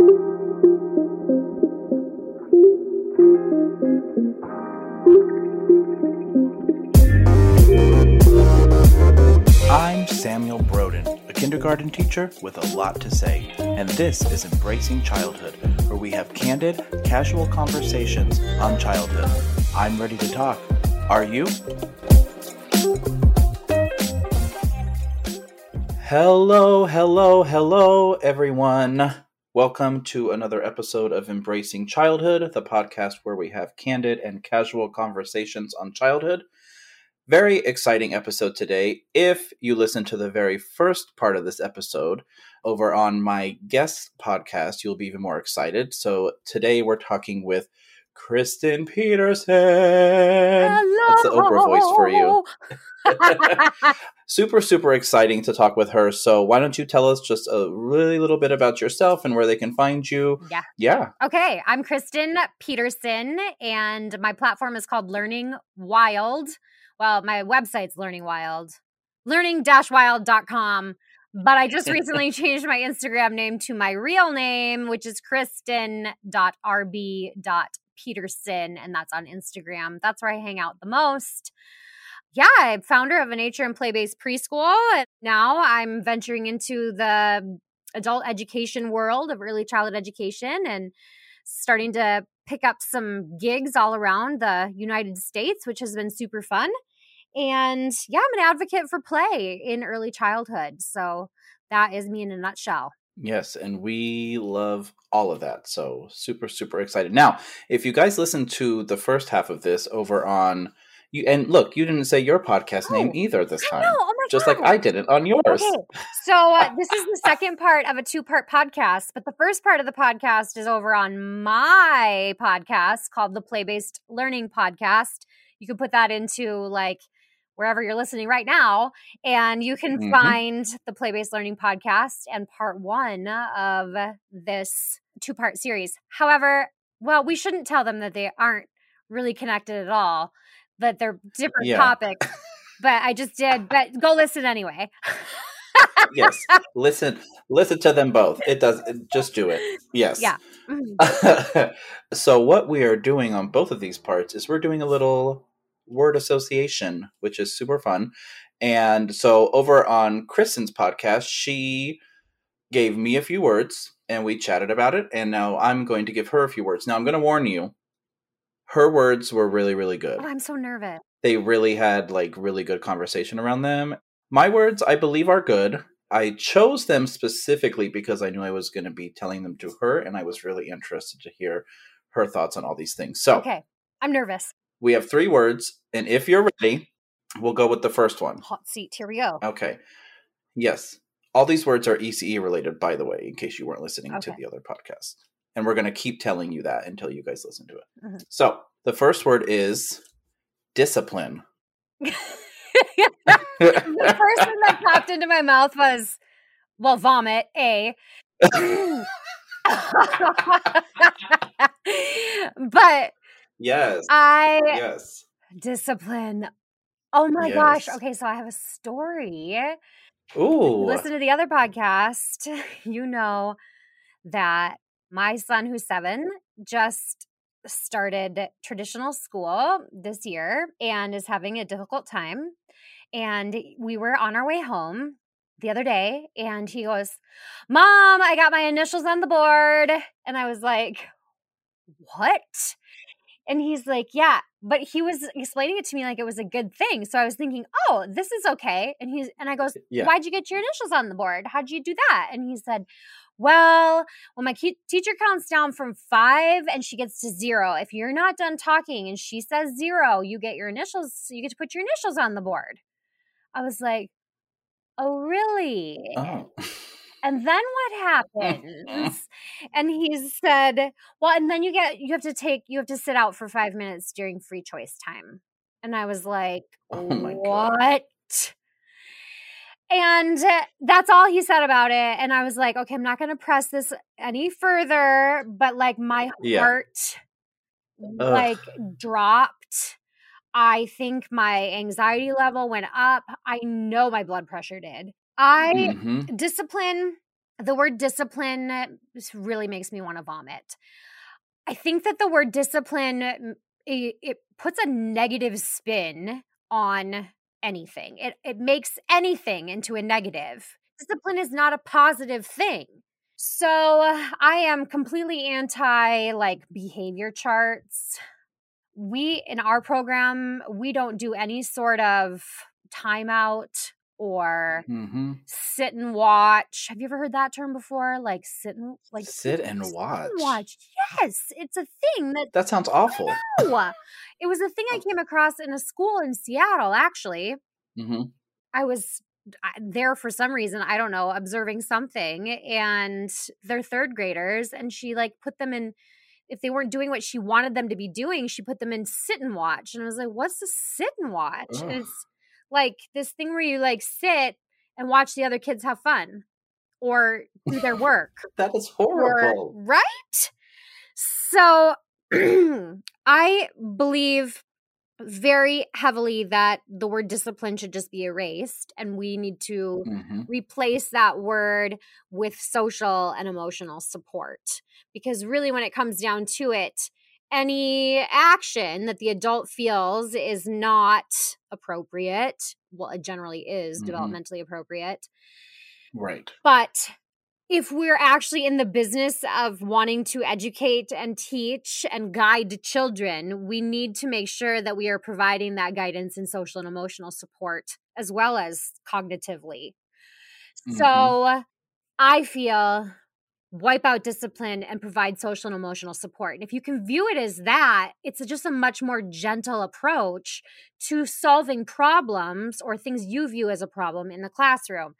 I'm Samuel Broden, a kindergarten teacher with a lot to say, and this is Embracing Childhood, where we have candid, casual conversations on childhood. I'm ready to talk. Are you? Hello, hello, hello, everyone. Welcome to another episode of Embracing Childhood, the podcast where we have candid and casual conversations on childhood. Very exciting episode today. If you listen to the very first part of this episode over on my guest podcast, you'll be even more excited. So today we're talking with Kristen Peterson. Hello. That's the Oprah voice for you. super, super exciting to talk with her. So why don't you tell us just a really little bit about yourself and where they can find you? Yeah. Yeah. Okay, I'm Kristen Peterson, and my platform is called Learning Wild. Well, my website's Learning Wild, learning-wild.com. But I just recently changed my Instagram name to my real name, which is kristen.rb.peterson, and that's on Instagram. That's where I hang out the most. Yeah, I'm founder of a nature and play based preschool. And now I'm venturing into the adult education world of early childhood education and starting to pick up some gigs all around the United States, which has been super fun. And yeah, I'm an advocate for play in early childhood. So that is me in a nutshell. Yes, and we love all of that. So super, super excited. Now, if you guys listen to the first half of this over on you and look, you didn't say your podcast name Oh, either this time. know. Oh my Just God. like I didn't on yours. Okay. So uh, this is the second part of a two-part podcast, but the first part of the podcast is over on my podcast called the Play-Based Learning Podcast. You can put that into like wherever you're listening right now, and you can Mhm. find the Play-Based Learning Podcast and part one of this two-part series. However, well, we shouldn't tell them that they aren't really connected at all, that they're different Yeah. topics. But I just did. But go listen anyway. yes. Listen listen to them both. It does just do it. Yes. Yeah. Mhm. so what we are doing on both of these parts is we're doing a little word association, which is super fun. And so over on Kristen's podcast, she gave me a few words and we chatted about it. And now I'm going to give her a few words. Now I'm going to warn you, her words were really, really good. Oh, I'm so nervous. They really had like really good conversation around them. My words, I believe, are good. I chose them specifically because I knew I was going to be telling them to her, and I was really interested to hear her thoughts on all these things. So Okay. I'm nervous. we have three words, and if you're ready, we'll go with the first one. Hot seat. Here we go. Okay. Yes. All these words are ECE related, by the way, in case you weren't listening to the other podcast. And we're going to keep telling you that until you guys listen to it. Mhm. So the first word is discipline. the first one that popped into my mouth was, well, vomit, A. but yes. I yes. discipline. Oh my gosh. Okay, so I have a story. Ooh. Listen to the other podcast. You know that my son, who's seven, just started traditional school this year and is having a difficult time. And we were on our way home the other day, and he goes, Mom, I got my initials on the board. And I was like, What? And he's like, Yeah. But he was explaining it to me like it was a good thing. So I was thinking, Oh, this is okay. And he's, and I goes, Yeah. Why'd you get your initials on the board? How'd you do that? And he said, Well, when my ke- teacher counts down from five and she gets to zero, if you're not done talking and she says zero, you get your initials, you get to put your initials on the board. I was like, Oh, really? Oh. And then what happens? and he said, Well, and then you get, you have to take, you have to sit out for five minutes during free choice time. And I was like, Oh my God. And uh, that's all he said about it. And I was like, Okay, I'm not going to press this any further. But like my Yeah. heart, like, dropped. I think my anxiety level went up. I know my blood pressure did. I Mhm. discipline the word discipline really makes me want to vomit. I think that the word discipline it, it puts a negative spin on anything. It it makes anything into a negative. Discipline is not a positive thing. So I am completely anti like behavior charts. We in our program, we don't do any sort of timeout or Mm-hmm. sit and watch. Have you ever heard that term before? Like sit and like Sit and sit watch. and watch. Yes, it's a thing that That sounds awful. it was a thing I came across in a school in Seattle. Actually, hmm I was there for some reason. I don't know, observing something, and they're third graders, and she like put them in. If they weren't doing what she wanted them to be doing, she put them in sit and watch. And I was like, "What's the sit and watch?" And it's like this thing where you like sit and watch the other kids have fun or do their work That is or horrible. right so i believe very heavily that the word discipline should just be erased and we need to hmm replace that word with social and emotional support because really when it comes down to it any action that the adult feels is not appropriate well it generally is Mhm. developmentally appropriate Right. but if we're actually in the business of wanting to educate and teach and guide children, we need to make sure that we are providing that guidance and social and emotional support as well as cognitively. Mhm. So I feel wipe out discipline and provide social and emotional support. And if you can view it as that, it's just a much more gentle approach to solving problems or things you view as a problem in the classroom.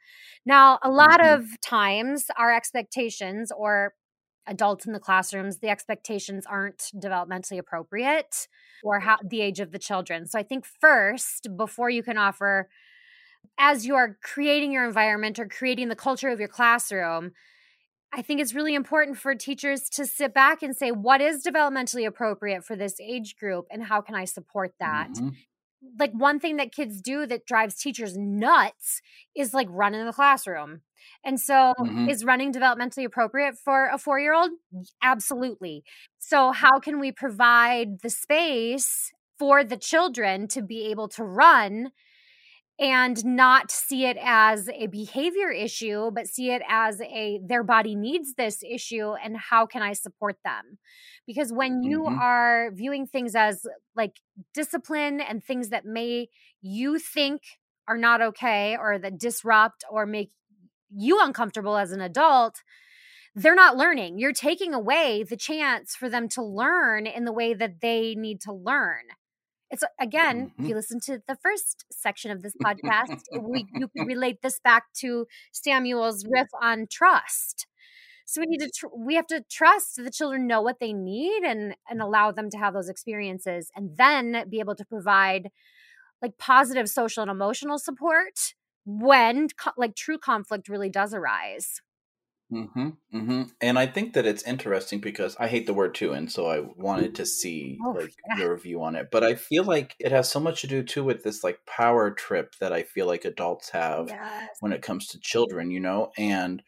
Now, a lot Mhm. of times our expectations or adults in the classrooms, the expectations aren't developmentally appropriate or how the age of the children. So I think first, before you can offer as you are creating your environment or creating the culture of your classroom, I think it's really important for teachers to sit back and say, what is developmentally appropriate for this age group and how can I support that? Mhm. Like, one thing that kids do that drives teachers nuts is like run in the classroom. And so, Mhm. is running developmentally appropriate for a four year old? Absolutely. So, how can we provide the space for the children to be able to run and not see it as a behavior issue but see it as a their body needs this issue and how can i support them? Because when you Mhm. are viewing things as like discipline and things that may you think are not okay or that disrupt or make you uncomfortable as an adult they're not learning. You're taking away the chance for them to learn in the way that they need to learn it's again, if Mhm. you listen to the first section of this podcast, we you can relate this back to Samuel's riff on trust. So we need to tr- we have to trust the children know what they need and and allow them to have those experiences and then be able to provide like positive social and emotional support when co- like true conflict really does arise. Mm-hmm, mm-hmm. And I think that it's interesting because I hate the word too, and so I wanted to see Oh, like yeah. your view on it. But I feel like it has so much to do too with this like power trip that I feel like adults have Yes. when it comes to children, you know. And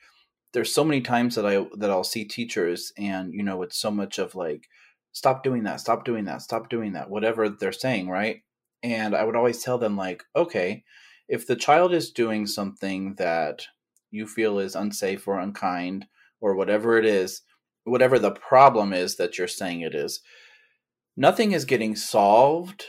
there's so many times that I that I'll see teachers, and you know, it's so much of like, stop doing that, stop doing that, stop doing that, whatever they're saying, right? And I would always tell them like, okay, if the child is doing something that you feel is unsafe or unkind or whatever it is, whatever the problem is that you're saying it is, nothing is getting solved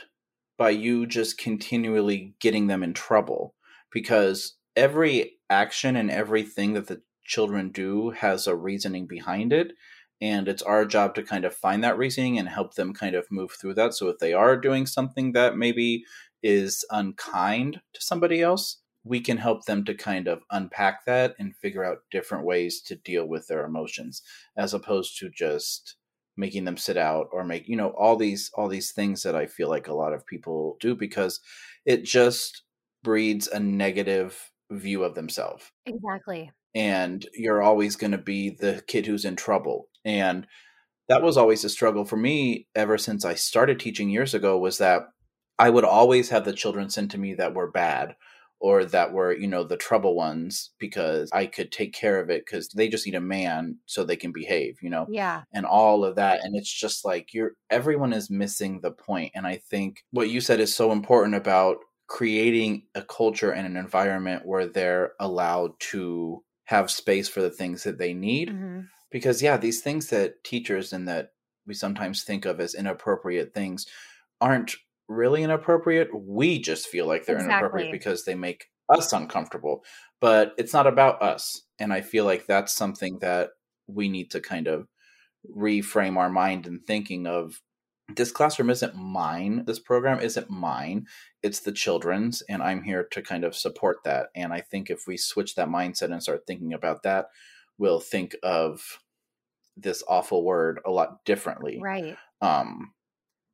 by you just continually getting them in trouble because every action and everything that the children do has a reasoning behind it and it's our job to kind of find that reasoning and help them kind of move through that. So if they are doing something that maybe is unkind to somebody else we can help them to kind of unpack that and figure out different ways to deal with their emotions as opposed to just making them sit out or make you know all these all these things that i feel like a lot of people do because it just breeds a negative view of themselves Exactly. and you're always going to be the kid who's in trouble and that was always a struggle for me ever since i started teaching years ago was that i would always have the children sent to me that were bad or that were, you know, the trouble ones because I could take care of it because they just need a man so they can behave, you know? Yeah. And all of that. And it's just like you're everyone is missing the point. And I think what you said is so important about creating a culture and an environment where they're allowed to have space for the things that they need. hmm Because yeah, these things that teachers and that we sometimes think of as inappropriate things aren't really inappropriate. We just feel like they're inappropriate because they make us uncomfortable. But it's not about us. And I feel like that's something that we need to kind of reframe our mind and thinking of this classroom isn't mine. This program isn't mine. It's the children's, and I'm here to kind of support that. And I think if we switch that mindset and start thinking about that, we'll think of this awful word a lot differently Right. um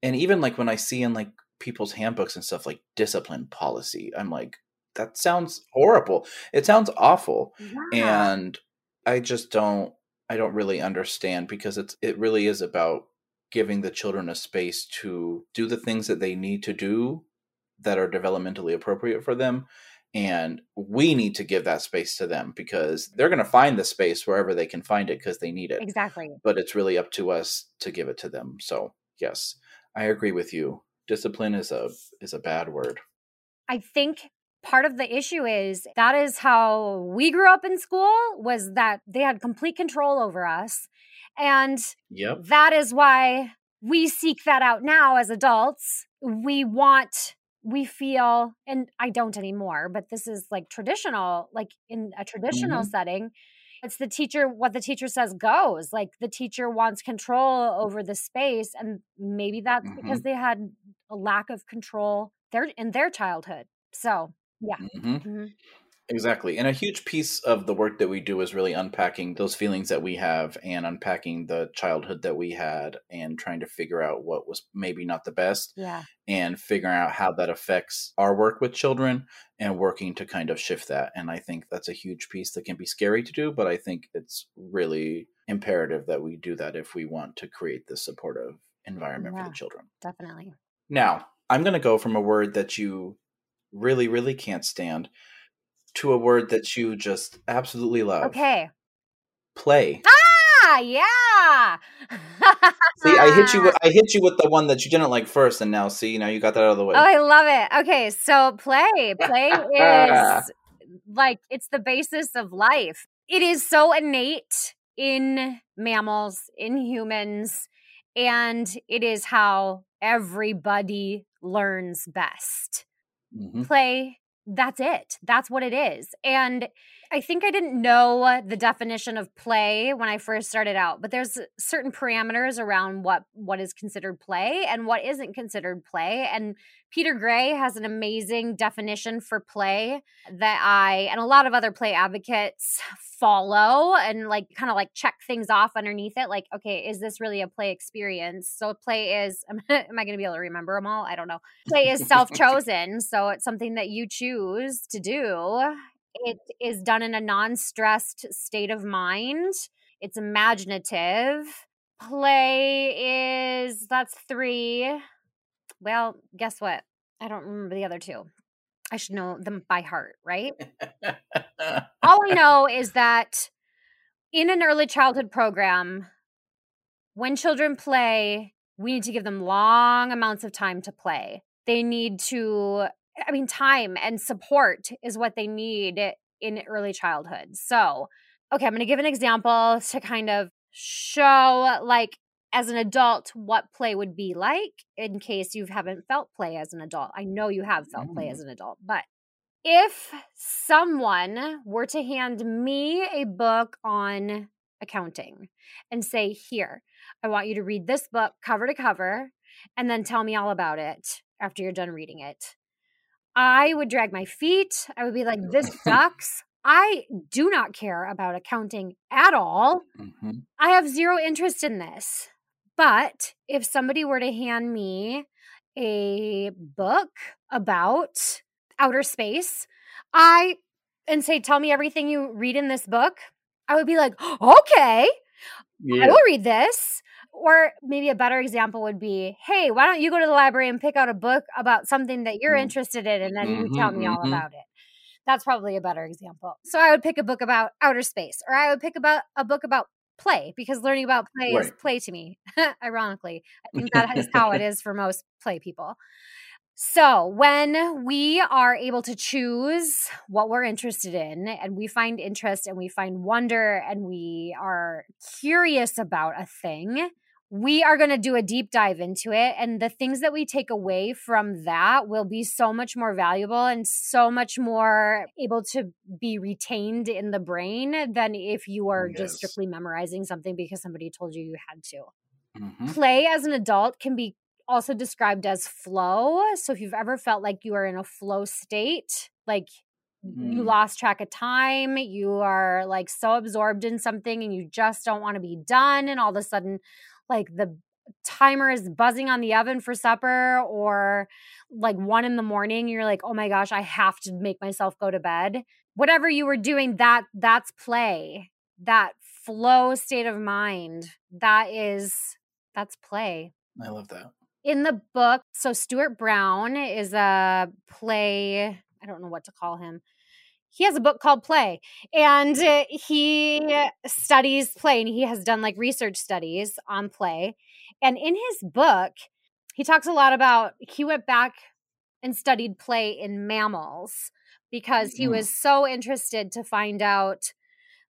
and even like when i see in like people's handbooks and stuff like discipline policy i'm like that sounds horrible it sounds awful Yeah. and i just don't i don't really understand because it's it really is about giving the children a space to do the things that they need to do that are developmentally appropriate for them and we need to give that space to them because they're going to find the space wherever they can find it because they need it exactly. but it's really up to us to give it to them. So yes, I agree with you. Discipline is a is a bad word. I think part of the issue is that is how we grew up in school was that they had complete control over us. And Yep. that is why we seek that out now as adults. We want we feel and I don't anymore, but this is like traditional, like in a traditional Mhm. setting. It's the teacher, what the teacher says goes. Like the teacher wants control over the space. And maybe that's because they had a lack of control there in their childhood. So yeah. hmm Mhm. Exactly. And a huge piece of the work that we do is really unpacking those feelings that we have and unpacking the childhood that we had and trying to figure out what was maybe not the best Yeah. and figuring out how that affects our work with children and working to kind of shift that. And I think that's a huge piece that can be scary to do, but I think it's really imperative that we do that if we want to create this supportive environment for the children. Definitely. Now, I'm going to go from a word that you really, really can't stand to a word that you just absolutely love. Okay. Play. Ah, yeah. See, I hit you. With, I hit you with the one that you didn't like first, and now see, now you got that out of the way. Oh, I love it. Okay, so play. Play is like it's the basis of life. It is so innate in mammals, in humans, and it is how everybody learns best. Mhm. Play, that's it. That's what it is. And I think I didn't know the definition of play when I first started out, but there's certain parameters around what what is considered play and what isn't considered play. And Peter Gray has an amazing definition for play that I and a lot of other play advocates follow and like kind of like check things off underneath it. Like, okay, is this really a play experience? So play is am I going to be able to remember them all? I don't know. Play is self chosen, so it's something that you choose to do. It is done in a non stressed state of mind. It's imaginative. Play is, that's three. Well, guess what? I don't remember the other two. I should know them by heart, right? All I know is that in an early childhood program, when children play, we need to give them long amounts of time to play. They need to, I mean, time and support is what they need in early childhood. So, okay, I'm going to give an example to kind of show, like, as an adult, what play would be like in case you haven't felt play as an adult. I know you have felt play Mm. as an adult, but if someone were to hand me a book on accounting and say, Here, I want you to read this book cover to cover and then tell me all about it after you're done reading it, I would drag my feet. I would be like, This sucks. I do not care about accounting at all. Mhm. I have zero interest in this. But if somebody were to hand me a book about outer space, I and say, "Tell me everything you read in this book," I would be like, "Okay, I will read this." Or maybe a better example would be, "Hey, why don't you go to the library and pick out a book about something that you're Mm. interested in, and then you tell me all mhm. about it." That's probably a better example. So I would pick a book about outer space, or I would pick about a book about play because learning about play right. is play to me. Ironically, I think that is how it is for most play people. So, when we are able to choose what we're interested in, and we find interest and we find wonder and we are curious about a thing, we are going to do a deep dive into it. And the things that we take away from that will be so much more valuable and so much more able to be retained in the brain than if you are yes. just strictly memorizing something because somebody told you you had to. Mm-hmm. Play as an adult can be also described as flow. So if you've ever felt like you are in a flow state, like mm. you lost track of time, you are like so absorbed in something and you just don't want to be done and all of a sudden like the timer is buzzing on the oven for supper or like one in the morning you're like oh my gosh i have to make myself go to bed. Whatever you were doing that that's play. That flow state of mind that is that's play. I love that. In the book so stuart brown is a play i don't know what to call him he has a book called Play, and uh, he studies play, and he has done like research studies on play. And in his book, he talks a lot about he went back and studied play in mammals because he mm. was so interested to find out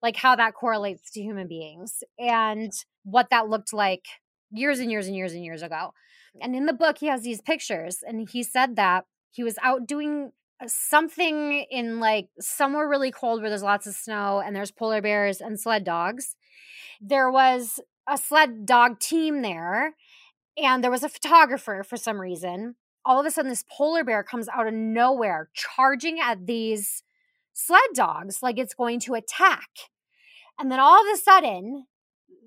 like how that correlates to human beings and what that looked like years and years and years and years ago. And in the book, he has these pictures, and he said that he was out doing Uh, something in like somewhere really cold where there's lots of snow and there's polar bears and sled dogs. There was a sled dog team there and there was a photographer for some reason. All of a sudden, this polar bear comes out of nowhere charging at these sled dogs like it's going to attack. And then all of a sudden,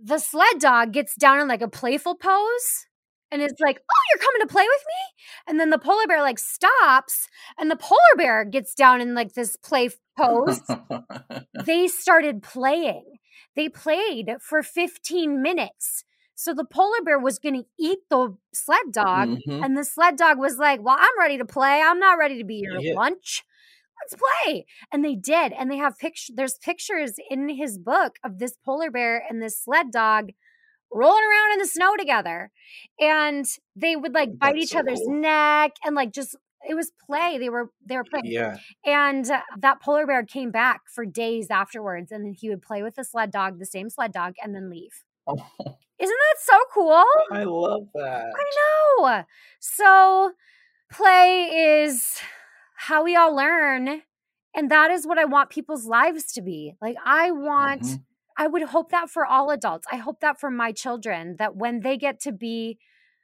the sled dog gets down in like a playful pose and it's like, "Oh, you're coming to play with me?" And then the polar bear like stops, and the polar bear gets down in like this play pose. they started playing. They played for 15 minutes. So the polar bear was going to eat the sled dog, mm-hmm. and the sled dog was like, "Well, I'm ready to play. I'm not ready to be your yeah. lunch." Let's play. And they did. And they have pictures. There's pictures in his book of this polar bear and this sled dog rolling around in the snow together. And they would like bite That's each so other's cool. neck and like just it was play. They were they were playing. Yeah. And uh, that polar bear came back for days afterwards, and then he would play with the sled dog, the same sled dog, and then leave. Oh. Isn't that so cool? I love that. I know. So play is how we all learn, and that is what I want people's lives to be. Like I want. Mm-hmm I would hope that for all adults. I hope that for my children that when they get to be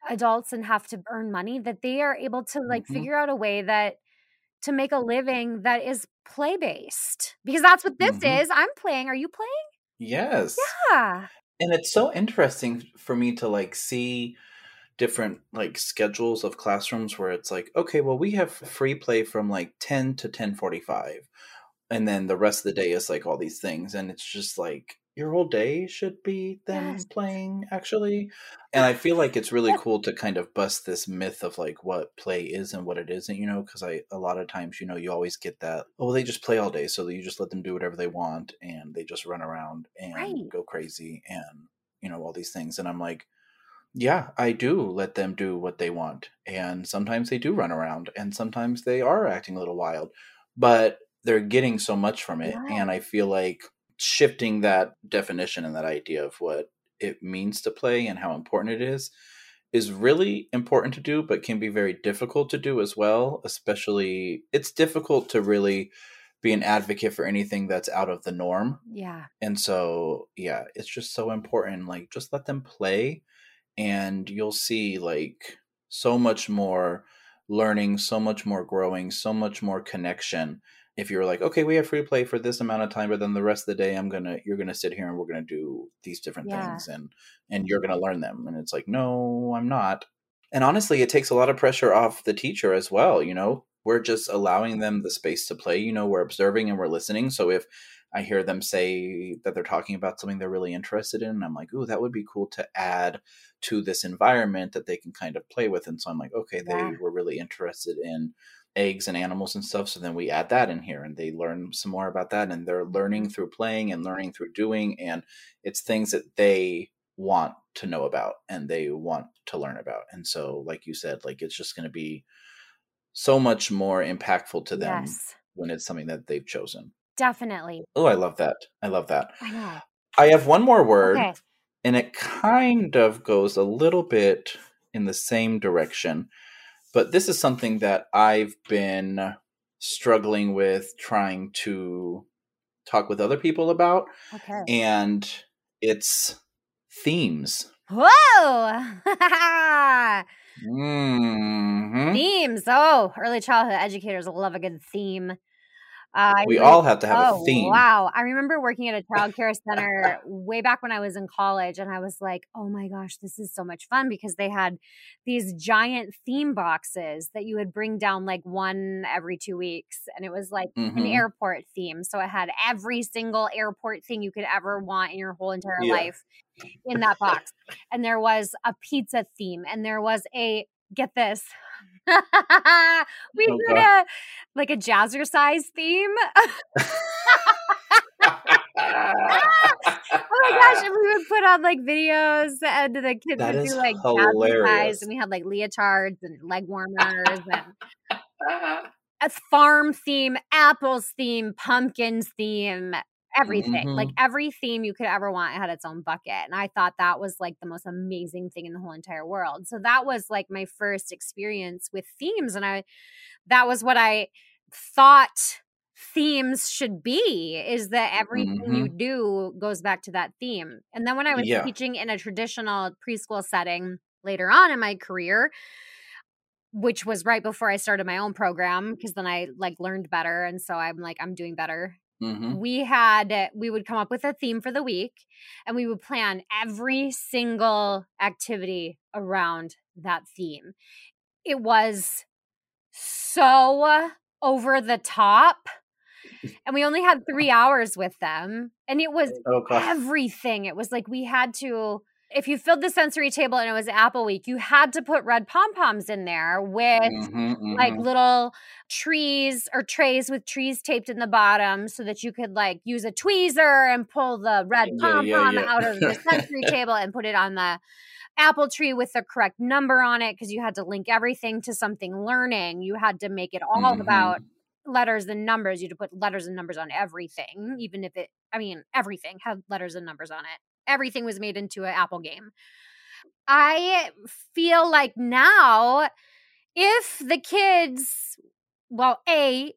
adults and have to earn money that they are able to like mm-hmm. figure out a way that to make a living that is play based because that's what this mm-hmm. is. I'm playing. Are you playing? Yes. Yeah. And it's so interesting for me to like see different like schedules of classrooms where it's like okay well we have free play from like 10 to 10:45 and then the rest of the day is like all these things and it's just like your whole day should be them yes. playing actually and i feel like it's really cool to kind of bust this myth of like what play is and what it isn't you know because i a lot of times you know you always get that oh they just play all day so you just let them do whatever they want and they just run around and right. go crazy and you know all these things and i'm like yeah i do let them do what they want and sometimes they do run around and sometimes they are acting a little wild but they're getting so much from it yeah. and i feel like shifting that definition and that idea of what it means to play and how important it is is really important to do but can be very difficult to do as well especially it's difficult to really be an advocate for anything that's out of the norm. Yeah. And so yeah it's just so important like just let them play and you'll see like so much more learning so much more growing so much more connection if you're like, okay, we have free play for this amount of time, but then the rest of the day, I'm gonna, you're gonna sit here and we're gonna do these different yeah. things, and and you're gonna learn them, and it's like, no, I'm not. And honestly, it takes a lot of pressure off the teacher as well. You know, we're just allowing them the space to play. You know, we're observing and we're listening. So if I hear them say that they're talking about something they're really interested in, I'm like, ooh, that would be cool to add to this environment that they can kind of play with. And so I'm like, okay, yeah. they were really interested in eggs and animals and stuff. So then we add that in here and they learn some more about that. And they're learning Mm-hmm. through playing and learning through doing. And it's things that they want to know about and they want to learn about. And so, like you said, like it's just going to be so much more impactful to them Yes, when it's something that they've chosen. definitely. Oh, I love that. I love that. I know. I have one more word, Okay. and it kind of goes a little bit in the same direction, but this is something that I've been struggling with trying to talk with other people about, Okay. and it's themes. Whoa! hmm Themes. Oh, early childhood educators love a good theme. Uh, I We all have to have oh, a theme. Wow. I remember working at a child care center way back when I was in college, and I was like, oh my gosh, this is so much fun because they had these giant theme boxes that you would bring down like one every two weeks. And it was like an Mhm. airport theme. So it had every single airport thing you could ever want in your whole entire Yeah. life in that box. and there was a pizza theme, and there was a get this. we Oh, did a like a jazzercise theme. Oh my gosh, and we would put on like videos and the kids That would do like jazzercise and we had like leotards and leg warmers and a farm theme, apples theme, pumpkins theme, everything. Like Mm-hmm. every theme you could ever want had its own bucket. And I thought that was like the most amazing thing in the whole entire world. So that was like my first experience with themes. And I, that was what I thought themes should be is that everything you do goes back to that theme. And then when I was Mm-hmm. Yeah. teaching in a traditional preschool setting later on in my career, which was right before I started my own program because then I like learned better and so I'm like I'm doing better. Hmm We had we would come up with a theme for the week and we would plan every single activity around that theme. It was so over the top and we only had 3 hours with them and it was Oh everything. It was like we had to if you filled the sensory table and it was Apple Week, you had to put red pom poms in there with Mhm, like mhm. little trees or trays with trees taped in the bottom so that you could like use a tweezer and pull the red Yeah, pom yeah, pom yeah. out of the sensory table and put it on the apple tree with the correct number on it because you had to link everything to something learning. You had to make it all Mhm. about letters and numbers. You had to put letters and numbers on everything, even if it, I mean, everything had letters and numbers on it. Everything was made into an Apple game. I feel like now, if the kids, well, A,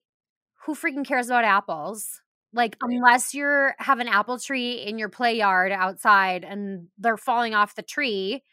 who freaking cares about apples? Like, unless you're have an apple tree in your play yard outside and they're falling off the tree,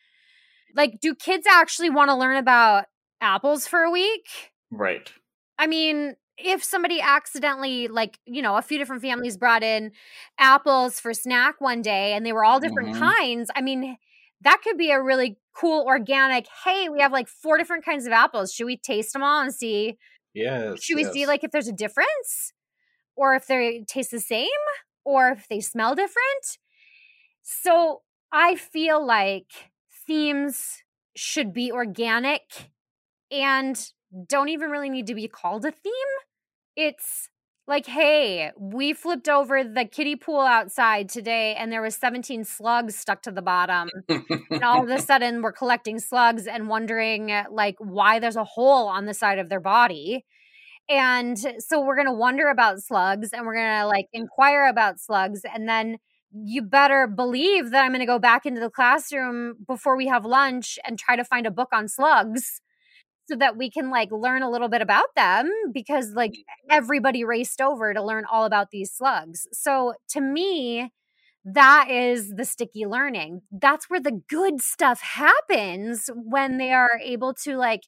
like, do kids actually want to learn about apples for a week? Right. I mean, if somebody accidentally, like, you know, a few different families brought in apples for snack one day and they were all different Mhm. kinds, I mean, that could be a really cool organic. Hey, we have like four different kinds of apples. Should we taste them all and see? Yes. Should we see like if there's a difference or if they taste the same or if they smell different? So I feel like themes should be organic and don't even really need to be called a theme. It's like, hey, we flipped over the kiddie pool outside today and there was 17 slugs stuck to the bottom. and all of a sudden we're collecting slugs and wondering uh, like why there's a hole on the side of their body. And so we're going to wonder about slugs and we're going to like inquire about slugs and then you better believe that I'm going to go back into the classroom before we have lunch and try to find a book on slugs so that we can like learn a little bit about them because like everybody raced over to learn all about these slugs. So to me, that is the sticky learning. That's where the good stuff happens when they are able to like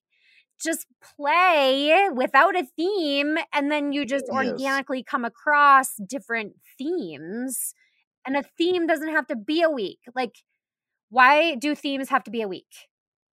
just play without a theme and then you just Yes. organically come across different themes. And a theme doesn't have to be a week. Like why do themes have to be a week?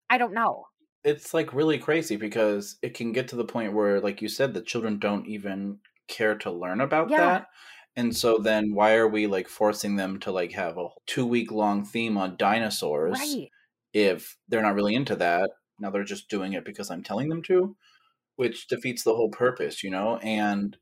I don't know. It's like really crazy because it can get to the point where, like you said, the children don't even care to learn about Yeah. that. And so then why are we like forcing them to like have a two week long theme on dinosaurs Right. if they're not really into that? Now they're just doing it because I'm telling them to. which defeats the whole purpose, you know? And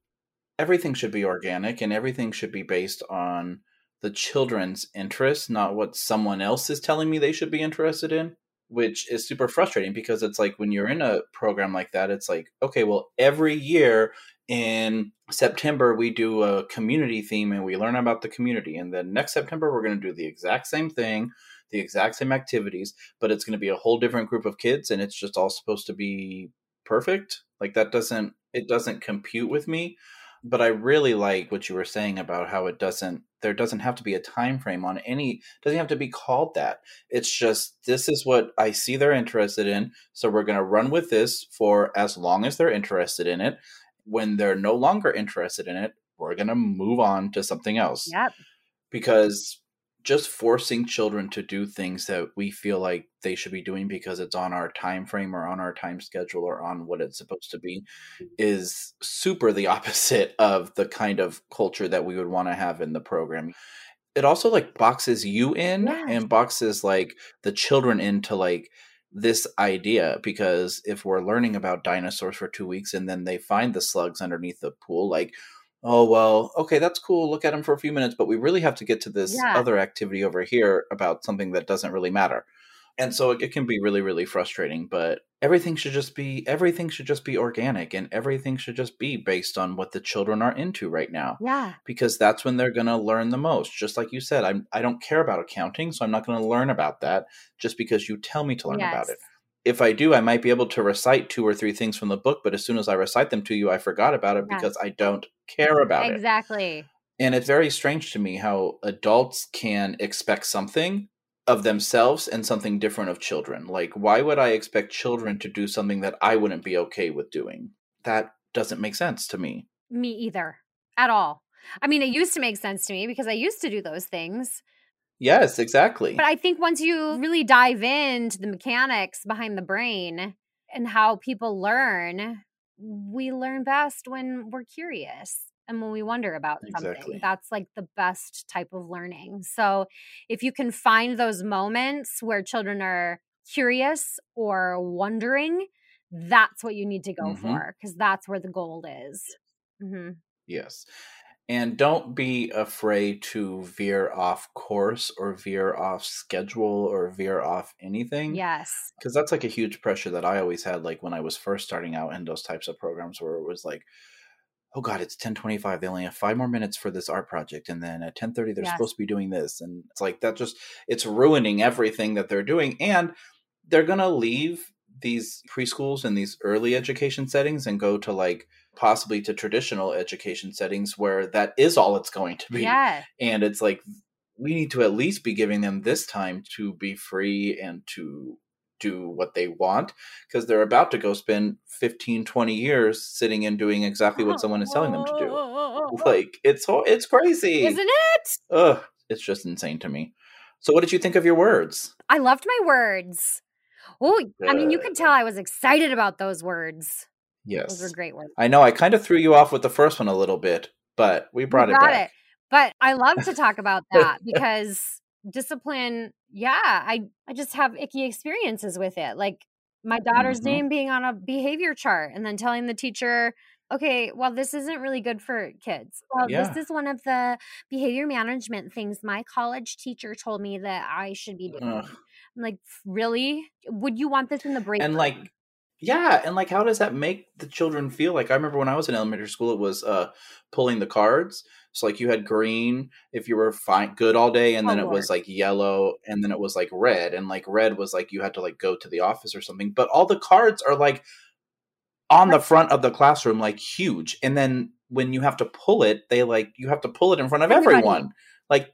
everything should be organic and everything should be based on the children's interests, not what someone else is telling me they should be interested in, which is super frustrating because it's like when you're in a program like that, it's like, okay, well, every year in September, we do a community theme and we learn about the community. And then next September, we're going to do the exact same thing, the exact same activities, but it's going to be a whole different group of kids and it's just all supposed to be perfect. Like that doesn't, it doesn't compute with me but I really like what you were saying about how it doesn't there doesn't have to be a time frame on any doesn't have to be called that. It's just this is what I see they're interested in, so we're going to run with this for as long as they're interested in it. When they're no longer interested in it, we're going to move on to something else. Yep. Because just forcing children to do things that we feel like they should be doing because it's on our time frame or on our time schedule or on what it's supposed to be is super the opposite of the kind of culture that we would want to have in the program it also like boxes you in yes. and boxes like the children into like this idea because if we're learning about dinosaurs for two weeks and then they find the slugs underneath the pool like oh well okay that's cool look at them for a few minutes but we really have to get to this yeah. other activity over here about something that doesn't really matter. And so it, it, can be really really frustrating but everything should just be everything should just be organic and everything should just be based on what the children are into right now yeah. because that's when they're going to learn the most. Just like you said I'm, i don't care about accounting so i'm not going to learn about that just because you tell me to learn yes. about it. If I do, I might be able to recite two or three things from the book, but as soon as I recite them to you, I forgot about it because I don't care about exactly. it. Exactly. And it's very strange to me how adults can expect something of themselves and something different of children. Like, why would I expect children to do something that I wouldn't be okay with doing? That doesn't make sense to me. Me either, at all. I mean, it used to make sense to me because I used to do those things. Yes, exactly. But I think once you really dive into the mechanics behind the brain and how people learn, we learn best when we're curious and when we wonder about something. Exactly. That's like the best type of learning. So if you can find those moments where children are curious or wondering, that's what you need to go mm-hmm. for because that's where the gold is. Mm-hmm. Yes. And don't be afraid to veer off course or veer off schedule or veer off anything. Yes. Because that's like a huge pressure that I always had, like when I was first starting out in those types of programs where it was like, oh God, it's 1025. They only have five more minutes for this art project. And then at 1030, they're yes. supposed to be doing this. And it's like that just, it's ruining everything that they're doing. And they're going to leave these preschools and these early education settings and go to like possibly to traditional education settings where that is all it's going to be. Yeah. And it's like we need to at least be giving them this time to be free and to do what they want because they're about to go spend 15 20 years sitting and doing exactly what someone is telling them to do. Like it's it's crazy. Isn't it? Ugh, it's just insane to me. So what did you think of your words? I loved my words Oh, I mean, you could tell I was excited about those words. Yes. Those were great words. I know I kind of threw you off with the first one a little bit, but we brought, we it back. It. But I love to talk about that because discipline, yeah, I I just have icky experiences with it. Like my daughter's mm-hmm. name being on a behavior chart and then telling the teacher, okay, well, this isn't really good for kids. Well, yeah. this is one of the behavior management things my college teacher told me that I should be doing. Ugh like, really? Would you want this in the break? And like, yeah, and like, how does that make the children feel? Like, I remember when I was in elementary school, it was uh pulling the cards. So like, you had green if you were fine, good all day, and oh, then it was like yellow, and then it was like red, and like red was like you had to like go to the office or something. But all the cards are like on the front of the classroom, like huge, and then when you have to pull it, they like you have to pull it in front of Everybody. everyone. Like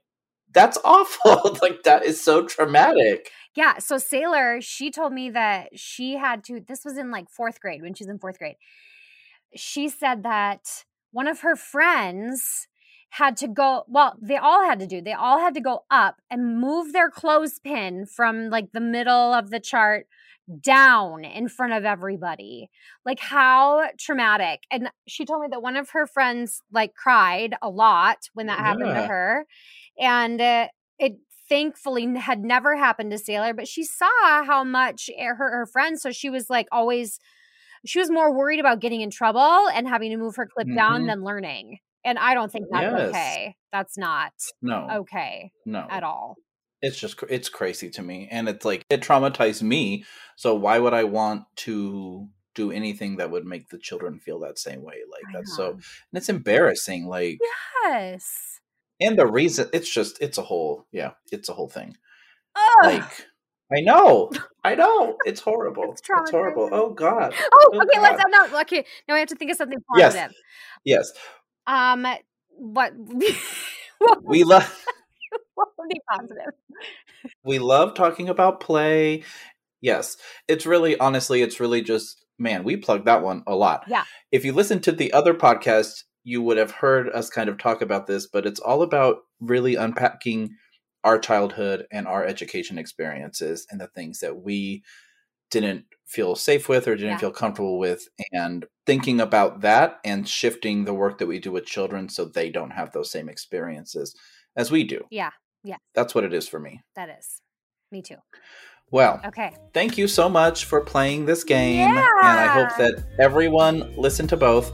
that's awful. like that is so traumatic. Yeah. So Sailor, she told me that she had to, this was in like fourth grade when she was in fourth grade. She said that one of her friends had to go, well, they all had to do, they all had to go up and move their clothespin from like the middle of the chart down in front of everybody. Like how traumatic. And she told me that one of her friends like cried a lot when that yeah. happened to her. And uh, it thankfully had never happened to Sailor, but she saw how much her her friends. So she was like always she was more worried about getting in trouble and having to move her clip down Mhm. than learning. And I don't think that's Yes. okay. That's not No, okay no. at all. It's just it's crazy to me, and it's like it traumatized me. So why would I want to do anything that would make the children feel that same way? Like I that's so, and it's embarrassing. Like, Yes. And the reason it's just it's a whole yeah, it's a whole thing. Ugh. Like, I know, I know, it's horrible. It's It's, horrible. Oh God. oh, oh, okay. Let's God. no. Okay, now I have to think of something positive. Yes, yes. Um, what? what we love would be positive? we love talking about play. Yes, it's really honestly, it's really just man. We plugged that one a lot. Yeah. If you listen to the other podcast, you would have heard us kind of talk about this, but it's all about really unpacking our childhood and our education experiences and the things that we didn't feel safe with or didn't Yeah. feel comfortable with and thinking about that and shifting the work that we do with children so they don't have those same experiences as we do. Yeah. Yeah. That's what it is for me. That is. Me too. Well, Okay. thank you so much for playing this game. And I hope that everyone listened to both.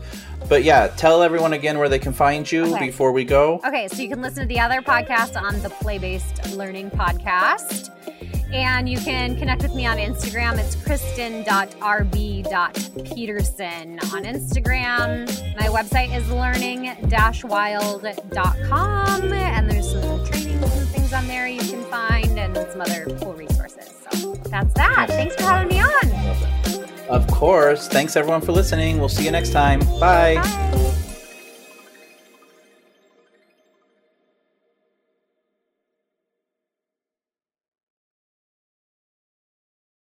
But yeah, tell everyone again where they can find you Okay. before we go. Okay, so you can listen to the other podcast on the Play Based Learning Podcast. And you can connect with me on Instagram. It's kristen.rb.peterson on Instagram. My website is learning-wild.com. And there's some trainings and things on there you can find and some other cool resources. That's that. Thanks for having me on. Of course. Thanks everyone for listening. We'll see you next time. Bye. Bye.